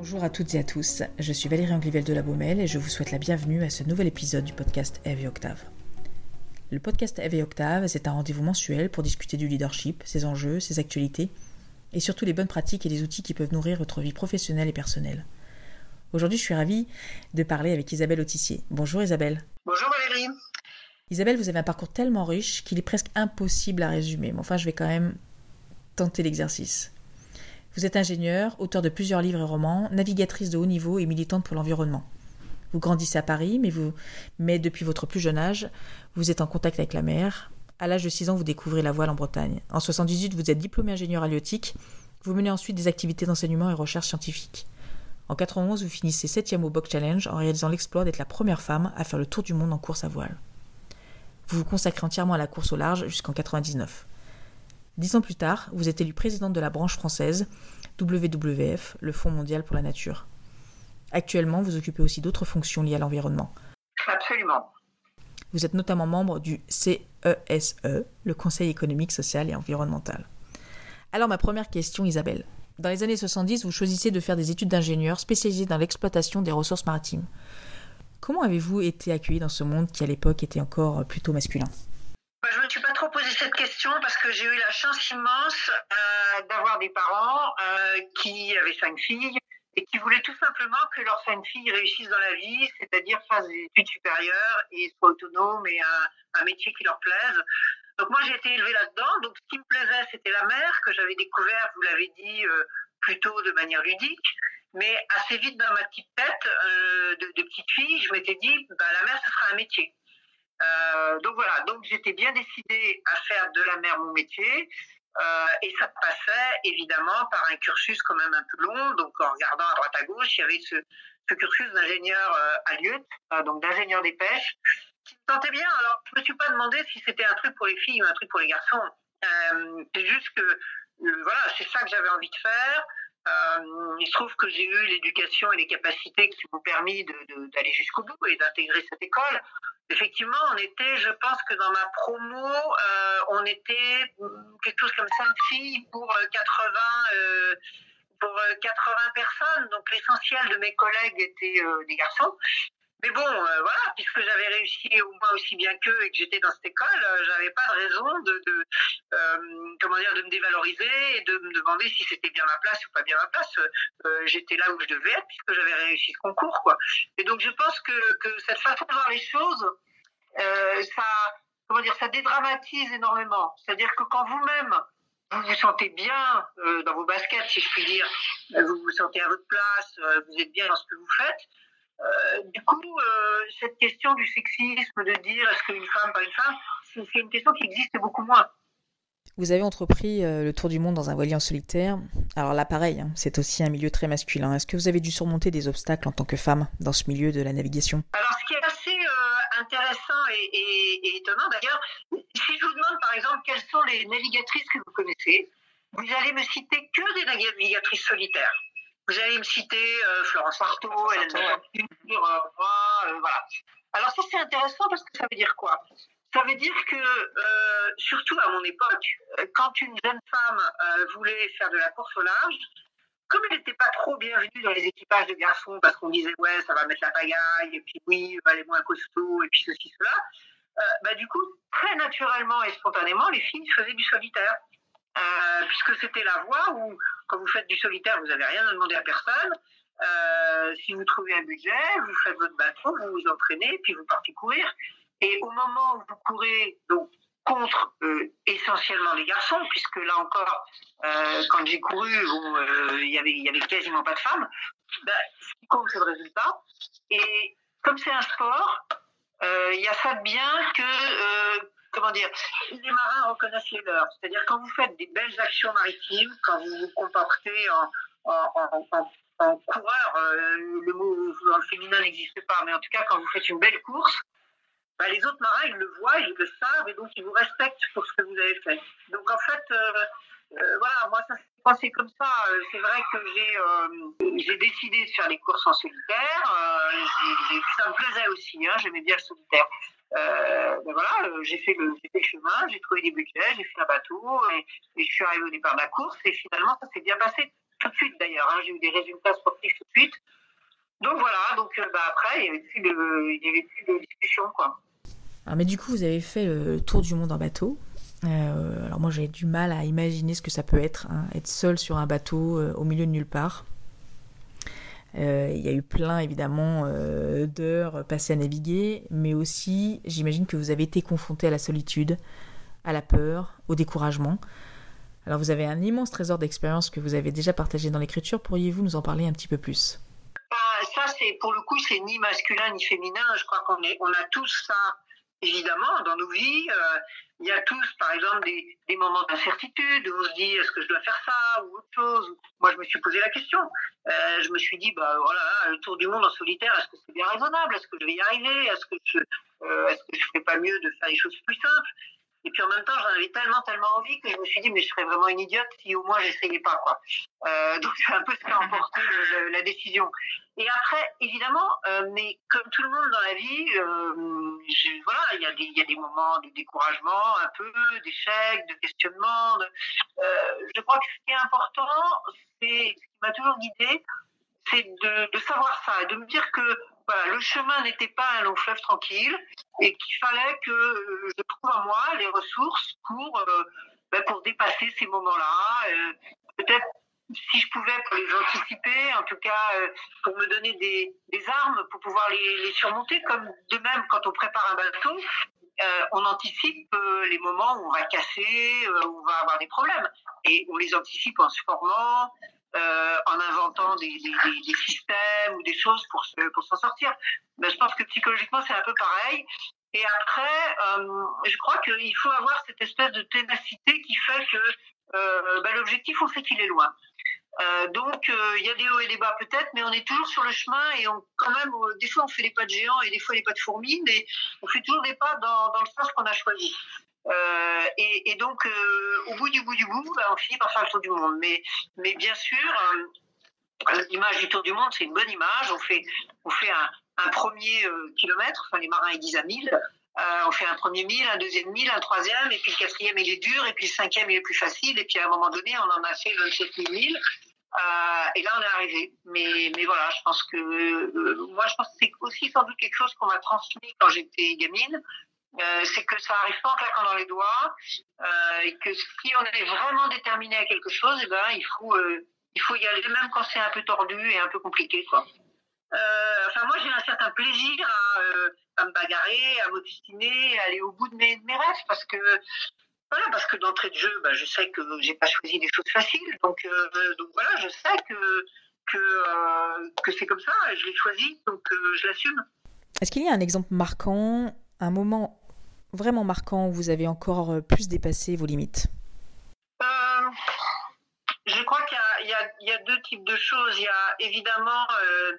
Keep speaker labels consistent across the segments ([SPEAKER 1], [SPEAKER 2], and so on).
[SPEAKER 1] Bonjour à toutes et à tous, je suis Valérie Anglivel de la Baumelle et je vous souhaite la bienvenue à ce nouvel épisode du podcast Eve et Octave. Le podcast Eve et Octave, c'est un rendez-vous mensuel pour discuter du leadership, ses enjeux, ses actualités et surtout les bonnes pratiques et les outils qui peuvent nourrir votre vie professionnelle et personnelle. Aujourd'hui, je suis ravie de parler avec Isabelle Autissier. Bonjour Isabelle.
[SPEAKER 2] Bonjour Valérie.
[SPEAKER 1] Isabelle, vous avez un parcours tellement riche qu'il est presque impossible à résumer, mais enfin, je vais quand même tenter l'exercice. Vous êtes ingénieure, auteur de plusieurs livres et romans, navigatrice de haut niveau et militante pour l'environnement. Vous grandissez à Paris, mais, vous, mais depuis votre plus jeune âge, vous êtes en contact avec la mer. À l'âge de 6 ans, vous découvrez la voile en Bretagne. En 78, vous êtes diplômé ingénieur halieutique. Vous menez ensuite des activités d'enseignement et recherche scientifique. En 91, vous finissez septième au Box Challenge en réalisant l'exploit d'être la première femme à faire le tour du monde en course à voile. Vous vous consacrez entièrement à la course au large jusqu'en 99. Dix ans plus tard, vous êtes élue présidente de la branche française WWF, le Fonds mondial pour la nature. Actuellement, vous occupez aussi d'autres fonctions liées à l'environnement.
[SPEAKER 2] Absolument.
[SPEAKER 1] Vous êtes notamment membre du CESE, e, le Conseil économique, social et environnemental. Alors ma première question, Isabelle. Dans les années 70, vous choisissez de faire des études d'ingénieur spécialisées dans l'exploitation des ressources maritimes. Comment avez-vous été accueillie dans ce monde qui à l'époque était encore plutôt masculin
[SPEAKER 2] bah, Je ne me suis pas trop posé cette question parce que j'ai eu la chance immense euh, d'avoir des parents euh, qui avaient cinq filles et qui voulaient tout simplement que leurs cinq filles réussissent dans la vie, c'est-à-dire fassent des études supérieures et soient autonomes et un, métier qui leur plaise. Donc moi j'ai été élevée là-dedans. Donc ce qui me plaisait c'était la mer que j'avais découvert, vous l'avez dit, euh, plutôt de manière ludique. Mais assez vite dans ma petite tête de, petite fille, je m'étais dit bah, la mer ce sera un métier. Euh, donc voilà, donc j'étais bien décidée à faire de la mer mon métier. Euh, et ça passait évidemment par un cursus quand même un peu long. Donc en regardant à droite à gauche, il y avait ce, cursus d'ingénieur euh, à euh, donc d'ingénieur des pêches, qui me tentait bien. Alors je me suis pas demandé si c'était un truc pour les filles ou un truc pour les garçons. C'est juste que voilà, c'est ça que j'avais envie de faire. Euh, il se trouve que j'ai eu l'éducation et les capacités qui m'ont permis d'aller jusqu'au bout et d'intégrer cette école. Effectivement, on était, je pense que dans ma promo, euh, on était quelque chose comme 5 filles pour 80, euh, pour 80 personnes. Donc l'essentiel de mes collègues étaient des garçons. Mais bon, euh, voilà, puisque j'avais réussi au moins aussi bien qu'eux et que j'étais dans cette école, euh, j'avais pas de raison de, euh, comment dire, de me dévaloriser et de me demander si c'était bien ma place ou pas bien ma place. Euh, j'étais là où je devais être puisque j'avais réussi ce concours, quoi. Et donc je pense que, que cette façon de voir les choses, ça, comment dire, ça dédramatise énormément. C'est-à-dire que quand vous-même vous vous sentez bien dans vos baskets, si je puis dire, vous vous sentez à votre place, vous êtes bien dans ce que vous faites. Euh, du coup, euh, cette question du sexisme, de dire est-ce qu'une femme, pas une femme, c'est une question qui existe beaucoup moins.
[SPEAKER 1] Vous avez entrepris euh, le tour du monde dans un voilier en solitaire. Alors là, pareil, hein, c'est aussi un milieu très masculin. Est-ce que vous avez dû surmonter des obstacles en tant que femme dans ce milieu de la navigation?
[SPEAKER 2] Alors, ce qui est assez intéressant et, et, et étonnant d'ailleurs, si je vous demande par exemple quelles sont les navigatrices que vous connaissez, vous allez me citer que des navigatrices solitaires. Vous allez me citer euh, Florence Artaud, Hélène Venture, euh, euh, voilà. Alors ça c'est intéressant parce que ça veut dire quoi? Ça veut dire que, euh, surtout à mon époque, quand une jeune femme euh, voulait faire de la course au large, comme elle n'était pas trop bienvenue dans les équipages de garçons parce qu'on disait ouais ça va mettre la pagaille et puis oui elle est moins costaud et puis ceci cela, euh, bah du coup très naturellement et spontanément les filles faisaient du solitaire. Euh, puisque c'était la voie où, quand vous faites du solitaire, vous n'avez rien à demander à personne. Euh, si vous trouvez un budget, vous faites votre bateau, vous vous entraînez, puis vous partez courir. Et au moment où vous courez donc contre euh, essentiellement les garçons, puisque là encore, euh, quand j'ai couru, euh, il il y avait quasiment pas de femmes. Ben, ce qui compte, c'est le résultat. Et comme c'est un sport, il y a ça de bien que comment dire, les marins reconnaissent les leurs. C'est-à-dire quand vous faites des belles actions maritimes, quand vous vous comportez en, coureur, euh, le mot le féminin n'existe pas, mais en tout cas quand vous faites une belle course, bah, les autres marins ils le voient, ils le savent et donc ils vous respectent pour ce que vous avez fait. Donc en fait, euh, euh, voilà, moi ça s'est passé comme ça. C'est vrai que j'ai euh, décidé de faire des courses en solitaire. ça me plaisait aussi, hein, j'aimais bien le solitaire. Euh, ben voilà, euh, j'ai fait, le, fait le chemin, j'ai trouvé des budgets, j'ai fait un bateau et, je suis arrivée au départ de la course et finalement ça s'est bien passé. tout de suite d'ailleurs. Hein. j'ai eu des résultats sportifs tout de suite. Donc voilà, donc bah, après, il n'y avait, plus de, de discussion. Quoi.
[SPEAKER 1] Alors, mais du coup, vous avez fait le tour du monde en bateau. alors moi, j'ai du mal à imaginer ce que ça peut être, hein, être seul sur un bateau au milieu de nulle part. Euh, il y a eu plein évidemment euh, d'heures passées à naviguer, mais aussi j'imagine que vous avez été confronté à la solitude, à la peur, au découragement. Alors vous avez un immense trésor d'expérience que vous avez déjà partagé dans l'écriture. Pourriez-vous nous en parler un petit peu plus?
[SPEAKER 2] Bah, Ça, c'est pour le coup, c'est ni masculin ni féminin. Je crois qu'on on a tous ça évidemment, dans nos vies, euh, il y a tous, par exemple, des, moments d'incertitude où on se dit est-ce que je dois faire ça ou autre chose. Moi, je me suis posé la question. Euh, je me suis dit, bah voilà, le tour du monde en solitaire, est-ce que c'est bien raisonnable? Est-ce que je vais y arriver? Est-ce que je, euh, est-ce que je ferais pas mieux de faire des choses plus simples? Et puis en même temps, j'en avais tellement, tellement envie que je me suis dit, mais je serais vraiment une idiote si au moins j'essayais pas, quoi. Euh, donc c'est un peu ce qui a emporté la décision. Et après, évidemment, euh, mais comme tout le monde dans la vie, euh, voilà, il y, a des, moments de découragement, un peu, d'échec, de questionnement. Je crois que ce qui est important, c'est ce qui m'a toujours guidé, c'est de, de, savoir ça et de me dire que le chemin n'était pas un long fleuve tranquille et qu'il fallait que euh, je trouve en moi les ressources pour, euh, ben, pour dépasser ces moments-là. Euh, peut-être si je pouvais pour les anticiper, en tout cas pour me donner des, des armes pour pouvoir les, les, surmonter, comme de même quand on prépare un bateau, on anticipe les moments où on va casser, où on va avoir des problèmes. Et on les anticipe en se formant, euh, en inventant des, systèmes ou des choses pour s'en sortir. Mais je pense que psychologiquement, c'est un peu pareil. Et après, euh, je crois qu'il faut avoir cette espèce de ténacité qui fait que euh, bah, l'objectif, on sait qu'il est loin. Donc, il y a des hauts et des bas peut-être, mais on est toujours sur le chemin et on, quand même, des fois on fait les pas de géant et des fois les pas de fourmis, mais on fait toujours des pas dans le sens qu'on a choisi. Euh, et, donc, euh, au bout du bout du bout, bah, on finit par faire le tour du monde. Mais, mais bien sûr, euh, l'image du tour du monde, c'est une bonne image. On fait, on fait un, un premier kilomètre, enfin les marins ils disent à 1000. on fait un premier mille, un deuxième mille, un troisième, et puis le quatrième il est dur, et puis le cinquième il est plus facile, et puis à un moment donné on en a fait 27 000 euh, et là, on est arrivé. Mais, mais voilà, je pense que moi, je pense que c'est aussi sans doute quelque chose qu'on m'a transmis quand j'étais gamine. Euh, c'est que ça arrive pas en claquant dans les doigts euh, et que si on est vraiment déterminé à quelque chose, eh ben il faut euh, il faut y aller même quand c'est un peu tordu et un peu compliqué quoi. enfin moi j'ai un certain plaisir à, me bagarrer, à m'obstiner, à aller au bout de mes, mes rêves parce que voilà, parce que d'entrée de jeu, bah, je sais que j'ai pas choisi des choses faciles, donc, donc voilà, je sais que que, que c'est comme ça, je l'ai choisi, donc je l'assume.
[SPEAKER 1] Est-ce qu'il y a un exemple marquant un moment vraiment marquant où vous avez encore euh, plus dépassé vos limites
[SPEAKER 2] euh, Je crois qu'il y, a deux types de choses. Il y a évidemment euh,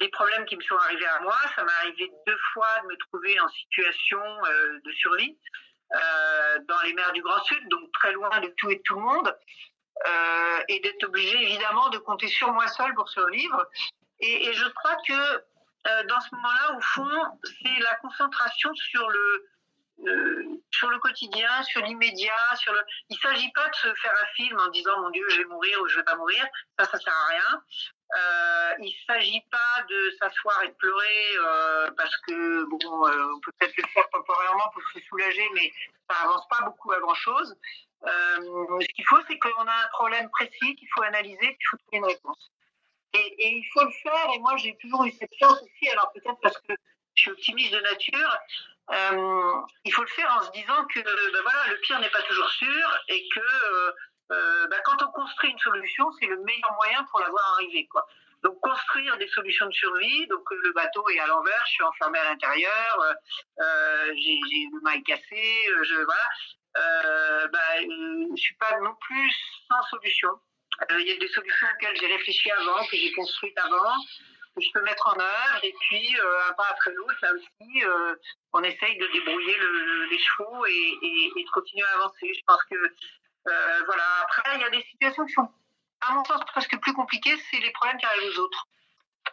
[SPEAKER 2] des problèmes qui me sont arrivés à moi. Ça m'est arrivé deux fois de me trouver en situation de survie dans les mers du Grand Sud, donc très loin de tout et de tout le monde. et d'être obligé évidemment de compter sur moi seul pour survivre. Et, je crois que dans ce moment-là, au fond, c'est la concentration sur le, euh, sur le quotidien, sur l'immédiat, sur le. Il s'agit pas de se faire un film en disant mon Dieu, je vais mourir ou je vais pas mourir. Ça, ça sert à rien. Euh, il s'agit pas de s'asseoir et de pleurer euh, parce que bon, on peut peut-être le faire temporairement pour se soulager, mais ça avance pas beaucoup à grand chose. Ce qu'il faut, c'est qu'on a un problème précis qu'il faut analyser, qu'il faut trouver une réponse. Et, il faut le faire. Et moi, j'ai toujours eu cette chance aussi. Alors peut-être parce que je suis optimiste de nature. Euh, il faut le faire en se disant que ben voilà, le pire n'est pas toujours sûr et que euh, euh, ben quand on construit une solution, c'est le meilleur moyen pour l'avoir arrivé. Quoi. Donc construire des solutions de survie. Donc le bateau est à l'envers, je suis enfermé à l'intérieur, j'ai le maille cassé, je voilà. Ben, suis pas non plus sans solution. Il y a des solutions auxquelles j'ai réfléchi avant, que j'ai construites avant, que je peux mettre en œuvre. Et puis, euh, un pas après l'autre, là aussi, euh, on essaye de débrouiller le, les chevaux et, et, de continuer à avancer. Je pense que, euh, voilà. Après, il y a des situations qui sont, à mon sens, presque plus compliquées, c'est les problèmes qui arrivent aux autres.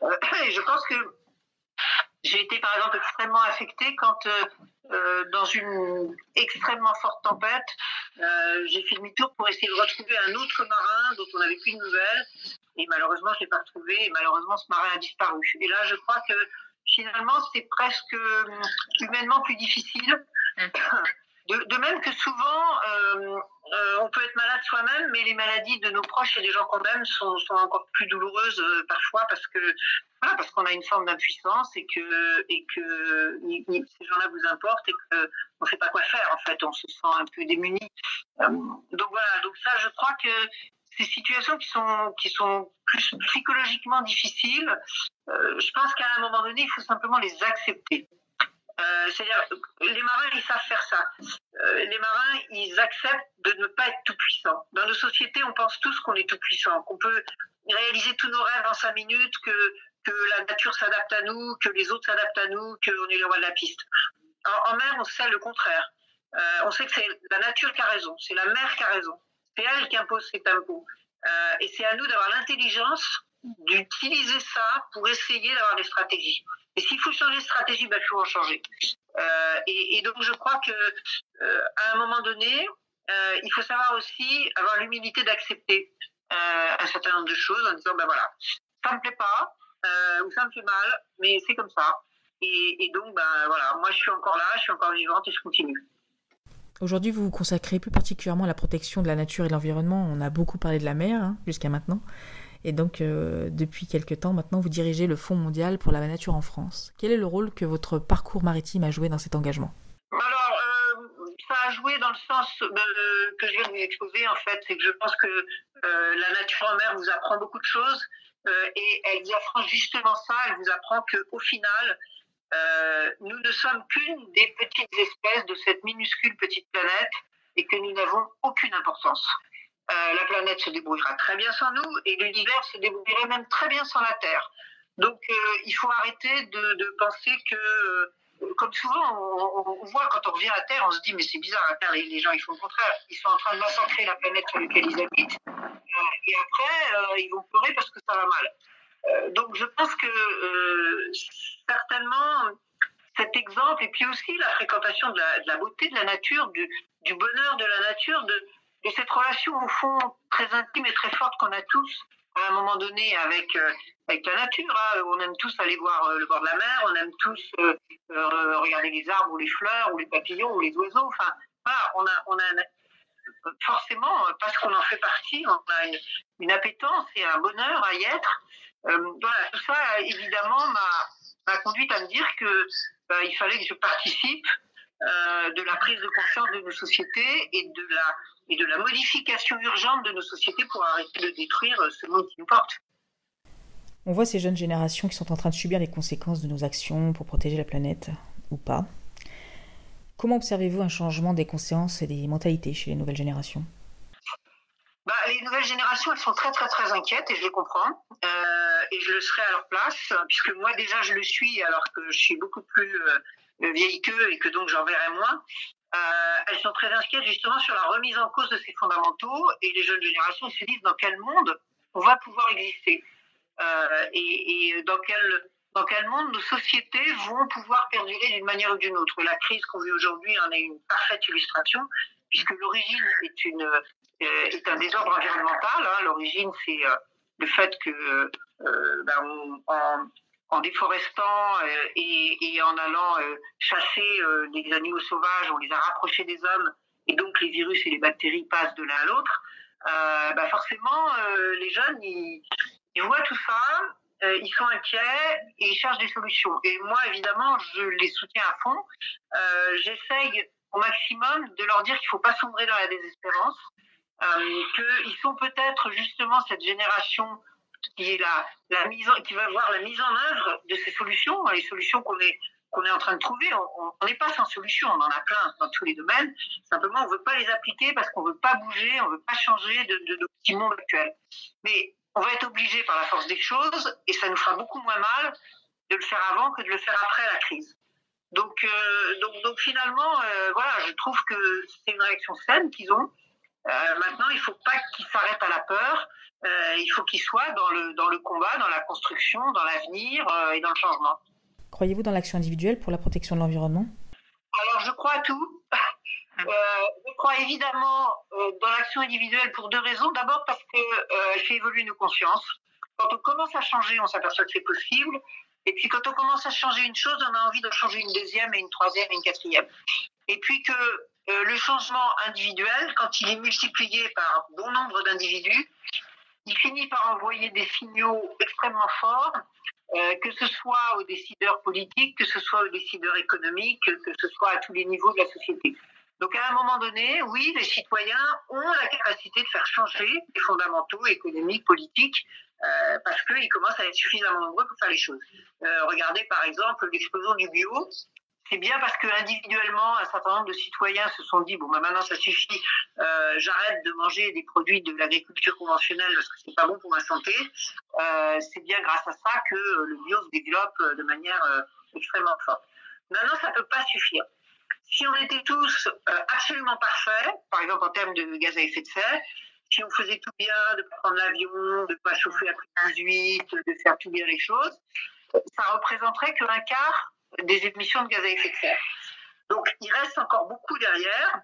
[SPEAKER 2] Et je pense que J'ai été par exemple extrêmement affectée quand, dans une extrêmement forte tempête, j'ai fait demi-tour pour essayer de retrouver un autre marin dont on n'avait plus de nouvelles. Et malheureusement, je ne l'ai pas retrouvé. Et malheureusement, ce marin a disparu. Et là, je crois que finalement, c'est presque humainement plus difficile. Mmh. De, même que souvent, euh, euh, on peut être malade soi-même, mais les maladies de nos proches et des gens qu'on aime sont, encore plus douloureuses euh, parfois parce que voilà, parce qu'on a une forme d'impuissance et que et que ces gens-là vous importent et qu'on ne sait pas quoi faire en fait, on se sent un peu démuni. donc voilà, donc ça, je crois que ces situations qui sont qui sont plus psychologiquement difficiles, je pense qu'à un moment donné, il faut simplement les accepter. Euh, c'est-à-dire, les marins, ils savent faire ça. Euh, les marins, ils acceptent de ne pas être tout puissants. Dans nos sociétés, on pense tous qu'on est tout puissant, qu'on peut réaliser tous nos rêves en cinq minutes, que, que la nature s'adapte à nous, que les autres s'adaptent à nous, qu'on est le roi de la piste. En, mer, on sait le contraire. Euh, on sait que c'est la nature qui a raison, c'est la mer qui a raison. C'est elle qui impose cet impôt. et c'est à nous d'avoir l'intelligence d'utiliser ça pour essayer d'avoir des stratégies. Et s'il faut changer de stratégie, ben, il faut en changer. Euh, et, donc, je crois que euh, à un moment donné, euh, il faut savoir aussi avoir l'humilité d'accepter un certain nombre de choses en disant, ben voilà, ça me plaît pas, ou ça me fait mal, mais c'est comme ça. Et, donc, ben voilà, moi, je suis encore là, je suis encore vivante et je continue.
[SPEAKER 1] Aujourd'hui, vous vous consacrez plus particulièrement à la protection de la nature et de l'environnement. On a beaucoup parlé de la mer hein, jusqu'à maintenant. Et donc, euh, depuis quelques temps maintenant, vous dirigez le Fonds mondial pour la nature en France. Quel est le rôle que votre parcours maritime a joué dans cet engagement?
[SPEAKER 2] Alors, euh, ça a joué dans le sens que je viens de vous exposer, en fait. C'est que je pense que euh, la nature en mer vous apprend beaucoup de choses. et elle vous apprend justement ça. Elle vous apprend qu'au final, nous ne sommes qu'une des petites espèces de cette minuscule petite planète et que nous n'avons aucune importance. Euh, la planète se débrouillera très bien sans nous et l'univers se débrouillerait même très bien sans la Terre. Donc euh, il faut arrêter de, penser que, euh, comme souvent on, voit quand on revient à Terre, on se dit mais c'est bizarre, les, gens ils font le contraire, ils sont en train de massacrer la planète sur laquelle ils habitent et après ils vont pleurer parce que ça va mal. donc je pense que certainement cet exemple et puis aussi la fréquentation de la, beauté de la nature, du, bonheur de la nature, de, et cette relation, au fond, très intime et très forte qu'on a tous, à un moment donné, avec, euh, avec la nature. Hein. On aime tous aller voir euh, le bord de la mer, on aime tous euh, regarder les arbres ou les fleurs ou les papillons ou les oiseaux. Enfin, voilà, on a, on a forcément, parce qu'on en fait partie, on a une, une, appétence et un bonheur à y être. voilà, tout ça, évidemment, m'a conduite à me dire que bah, il fallait que je participe de la prise de conscience de nos sociétés et de la et de la modification urgente de nos sociétés pour arrêter de détruire ce monde qui nous porte.
[SPEAKER 1] On voit ces jeunes générations qui sont en train de subir les conséquences de nos actions pour protéger la planète, ou pas. Comment observez-vous un changement des consciences et des mentalités chez les nouvelles générations?
[SPEAKER 2] Bah, les nouvelles générations, elles sont très très très inquiètes et je les comprends. Euh, et je le serai à leur place, puisque moi déjà je le suis alors que je suis beaucoup plus euh, vieille qu'eux et que donc j'en verrai moins. Euh, elles sont très inquiètes justement sur la remise en cause de ces fondamentaux et les jeunes générations se disent dans quel monde on va pouvoir exister? Euh, et, et, dans quel dans quel monde nos sociétés vont pouvoir perdurer d'une manière ou d'une autre? La crise qu'on vit aujourd'hui en est une parfaite illustration, puisque l'origine est, une, est un désordre environnemental. Hein. L'origine, c'est euh, le fait que euh, ben en, déforestant euh, et, en allant euh, chasser euh, des animaux sauvages, on les a rapprochés des hommes et donc les virus et les bactéries passent de l'un à l'autre. bah forcément, les jeunes, ils, voient tout ça, ils sont inquiets et ils cherchent des solutions. Et moi, évidemment, je les soutiens à fond. J'essaye au maximum de leur dire qu'il ne faut pas sombrer dans la désespérance, qu'ils sont peut-être justement cette génération qui est la, qui va voir la mise en œuvre de ces solutions, les solutions qu'on est qu'on est en train de trouver. On n'est pas sans solution, on en a plein dans tous les domaines. Simplement, on ne veut pas les appliquer parce qu'on ne veut pas bouger, on ne veut pas changer de, de, petit monde actuel. Mais on va être obligé par la force des choses, et ça nous fera beaucoup moins mal de le faire avant que de le faire après la crise. Donc, euh, donc, donc finalement, euh, voilà, je trouve que c'est une réaction saine qu'ils ont. Euh, maintenant, il ne faut pas qu'ils s'arrêtent à la peur. Euh, il faut qu'ils soient dans le, dans le combat, dans la construction, dans l'avenir euh, et dans le changement.
[SPEAKER 1] Croyez-vous dans l'action individuelle pour la protection de l'environnement?
[SPEAKER 2] Alors, je crois à tout. Euh, je crois évidemment euh, dans l'action individuelle pour deux raisons. D'abord parce qu'elle fait évoluer nos consciences. Quand on commence à changer, on s'aperçoit que c'est possible. Et puis quand on commence à changer une chose, on a envie de changer une deuxième et une troisième et une quatrième. Et puis que le changement individuel, quand il est multiplié par bon nombre d'individus, il finit par envoyer des signaux extrêmement forts, euh, que ce soit aux décideurs politiques, que ce soit aux décideurs économiques, que ce soit à tous les niveaux de la société. Donc à un moment donné, oui, les citoyens ont la capacité de faire changer les fondamentaux économiques, politiques, euh, parce qu'ils commencent à être suffisamment nombreux pour faire les choses. Euh, regardez par exemple l'explosion du bio c'est bien parce que individuellement, un certain nombre de citoyens se sont dit bon, bah maintenant ça suffit, euh, j'arrête de manger des produits de l'agriculture conventionnelle parce que c'est pas bon pour ma santé. Euh, c'est bien grâce à ça que le bio se développe de manière euh, extrêmement forte. Maintenant, ça peut pas suffire. Si on était tous absolument parfaits, par exemple en termes de gaz à effet de serre, si on faisait tout bien, de prendre l'avion, de pas chauffer de 18, de faire tout bien les choses, ça représenterait qu'un quart des émissions de gaz à effet de serre. Donc il reste encore beaucoup derrière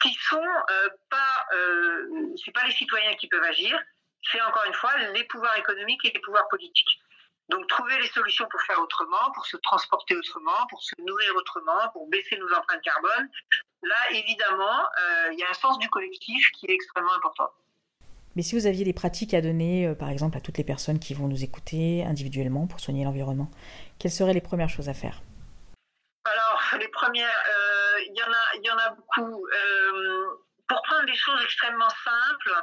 [SPEAKER 2] qui sont euh, pas, euh, c'est pas les citoyens qui peuvent agir, c'est encore une fois les pouvoirs économiques et les pouvoirs politiques. Donc trouver les solutions pour faire autrement, pour se transporter autrement, pour se nourrir autrement, pour baisser nos empreintes carbone. Là, évidemment, euh, il y a un sens du collectif qui est extrêmement important.
[SPEAKER 1] Mais si vous aviez des pratiques à donner, euh, par exemple, à toutes les personnes qui vont nous écouter individuellement pour soigner l'environnement, quelles seraient les premières choses à faire
[SPEAKER 2] Alors, les premières, euh, il y, en a, y en a beaucoup. Euh, pour prendre des choses extrêmement simples,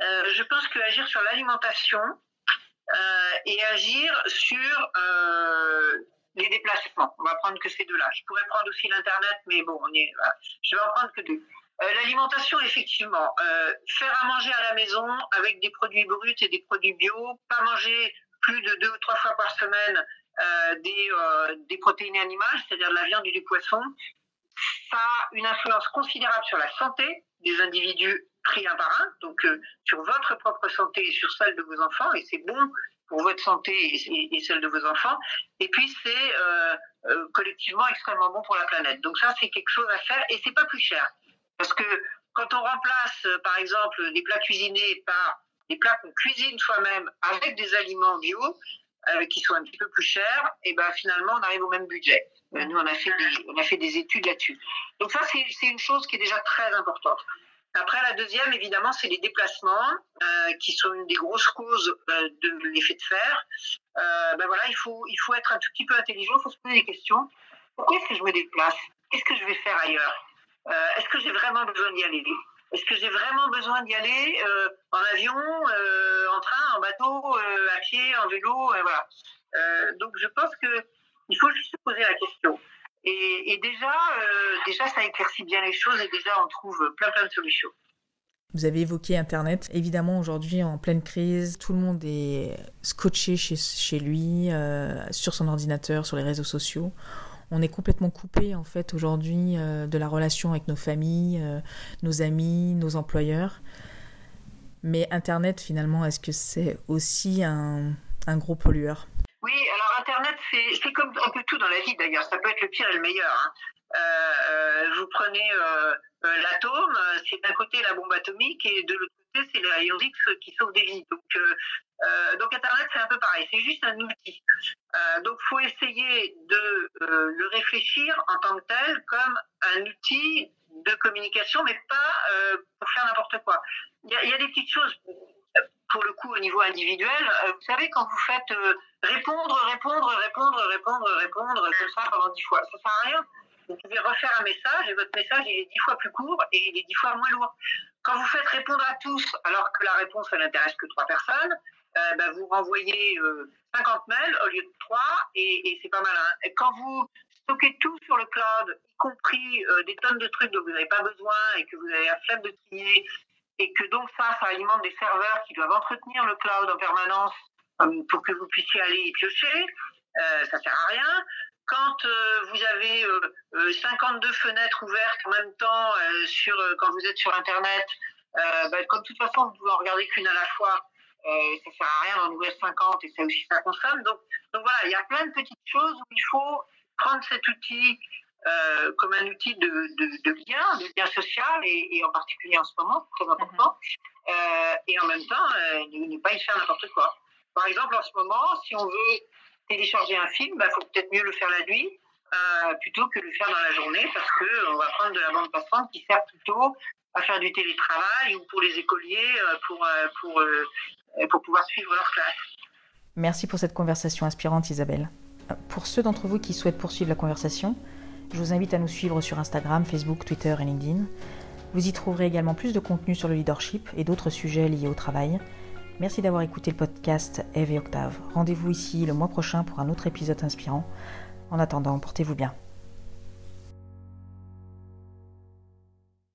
[SPEAKER 2] je pense qu'agir sur l'alimentation et agir sur les déplacements. On va prendre que ces deux-là. Je pourrais prendre aussi l'Internet, mais bon, on est, je vais en prendre que deux. Euh, l'alimentation, effectivement. Euh, faire à manger à la maison avec des produits bruts et des produits bio, pas manger plus de deux ou trois fois par semaine euh, des, des protéines animales, c'est-à-dire de la viande et du poisson, ça a une influence considérable sur la santé des individus pris un par un, donc sur votre propre santé et sur celle de vos enfants, et c'est bon pour votre santé et, celle de vos enfants. Et puis c'est collectivement extrêmement bon pour la planète. Donc ça c'est quelque chose à faire et c'est pas plus cher. Parce que quand on remplace, euh, par exemple, des plats cuisinés par des plats qu'on cuisine soi-même avec des aliments bio, euh, qui sont un petit peu plus chers, et ben finalement on arrive au même budget. Euh, nous on a fait des, on a fait des études là-dessus. Donc ça c'est une chose qui est déjà très importante. Après la deuxième évidemment c'est les déplacements qui sont une des grosses causes de l'effet de fer. ben voilà il faut il faut être un tout petit peu intelligent, il faut se poser des questions. Pourquoi est-ce que je me déplace? Qu'est-ce que je vais faire ailleurs? Euh, est-ce que j'ai vraiment besoin d'y aller? Est-ce que j'ai vraiment besoin d'y aller euh, en avion, euh, en train, en bateau, à pied, en vélo Voilà. donc je pense que il faut juste se poser la question. Et, déjà, déjà, ça éclaircit bien les choses et déjà, on trouve plein, plein de solutions.
[SPEAKER 1] Vous avez évoqué Internet. Évidemment, aujourd'hui, en pleine crise, tout le monde est scotché chez, chez lui, sur son ordinateur, sur les réseaux sociaux on est complètement coupé en fait aujourd'hui euh, de la relation avec nos familles, euh, nos amis, nos employeurs. Mais Internet, finalement, est-ce que c'est aussi un, gros pollueur?
[SPEAKER 2] Oui, alors Internet, c'est comme un peu tout dans la vie d'ailleurs. Ça peut être le pire et le meilleur. Hein. Euh, vous prenez l'atome, c'est d'un côté la bombe atomique et de l'autre c'est les rayons X qui sauvent des vies. Donc, euh, donc Internet, c'est un peu pareil, c'est juste un outil. Euh, donc faut essayer de euh, le réfléchir en tant que tel comme un outil de communication, mais pas euh, pour faire n'importe quoi. Il y, y a, des petites choses, pour le coup au niveau individuel. vous savez, quand vous faites répondre, répondre, répondre, répondre, répondre, comme ça pendant dix fois, ça sert à rien. Vous pouvez refaire un message et votre message il est dix fois plus court et il est dix fois moins lourd. Quand vous faites répondre à tous alors que la réponse n'intéresse que trois personnes, euh, bah, vous renvoyez 50 euh, mails au lieu de 3 et, c'est pas mal. Hein. quand vous stockez tout sur le cloud, y compris euh, des tonnes de trucs dont vous n'avez pas besoin et que vous avez la flemme de trier, et que donc ça, ça alimente des serveurs qui doivent entretenir le cloud en permanence pour que vous puissiez aller y piocher, ça sert à rien. Quand vous avez 52 fenêtres ouvertes en même temps sur quand vous êtes sur Internet, bah, comme de toute façon vous ne pouvez en regarder qu'une à la fois, Euh, ça sert à rien d'en ouvrir 50 et ça aussi ça consomme. Donc, donc voilà, il y a plein de petites choses où il faut prendre cet outil euh, comme un outil de, de, de, lien, de lien social et, et, en particulier en ce moment, très important. Euh, et en même temps, euh, ne, ne, pas y faire n'importe quoi. Par exemple, en ce moment, si on veut télécharger un film, il bah, faut peut-être mieux le faire la nuit euh, plutôt que le faire dans la journée parce qu'on va prendre de la bande passante qui sert plutôt à faire du télétravail ou pour les écoliers euh, euh, pour, pour, pour pouvoir suivre leur classe.
[SPEAKER 1] Merci pour cette conversation inspirante, Isabelle. Pour ceux d'entre vous qui souhaitent poursuivre la conversation, je vous invite à nous suivre sur Instagram, Facebook, Twitter et LinkedIn. Vous y trouverez également plus de contenu sur le leadership et d'autres sujets liés au travail. Merci d'avoir écouté le podcast Eve et Octave. Rendez-vous ici le mois prochain pour un autre épisode inspirant. En attendant, portez-vous bien.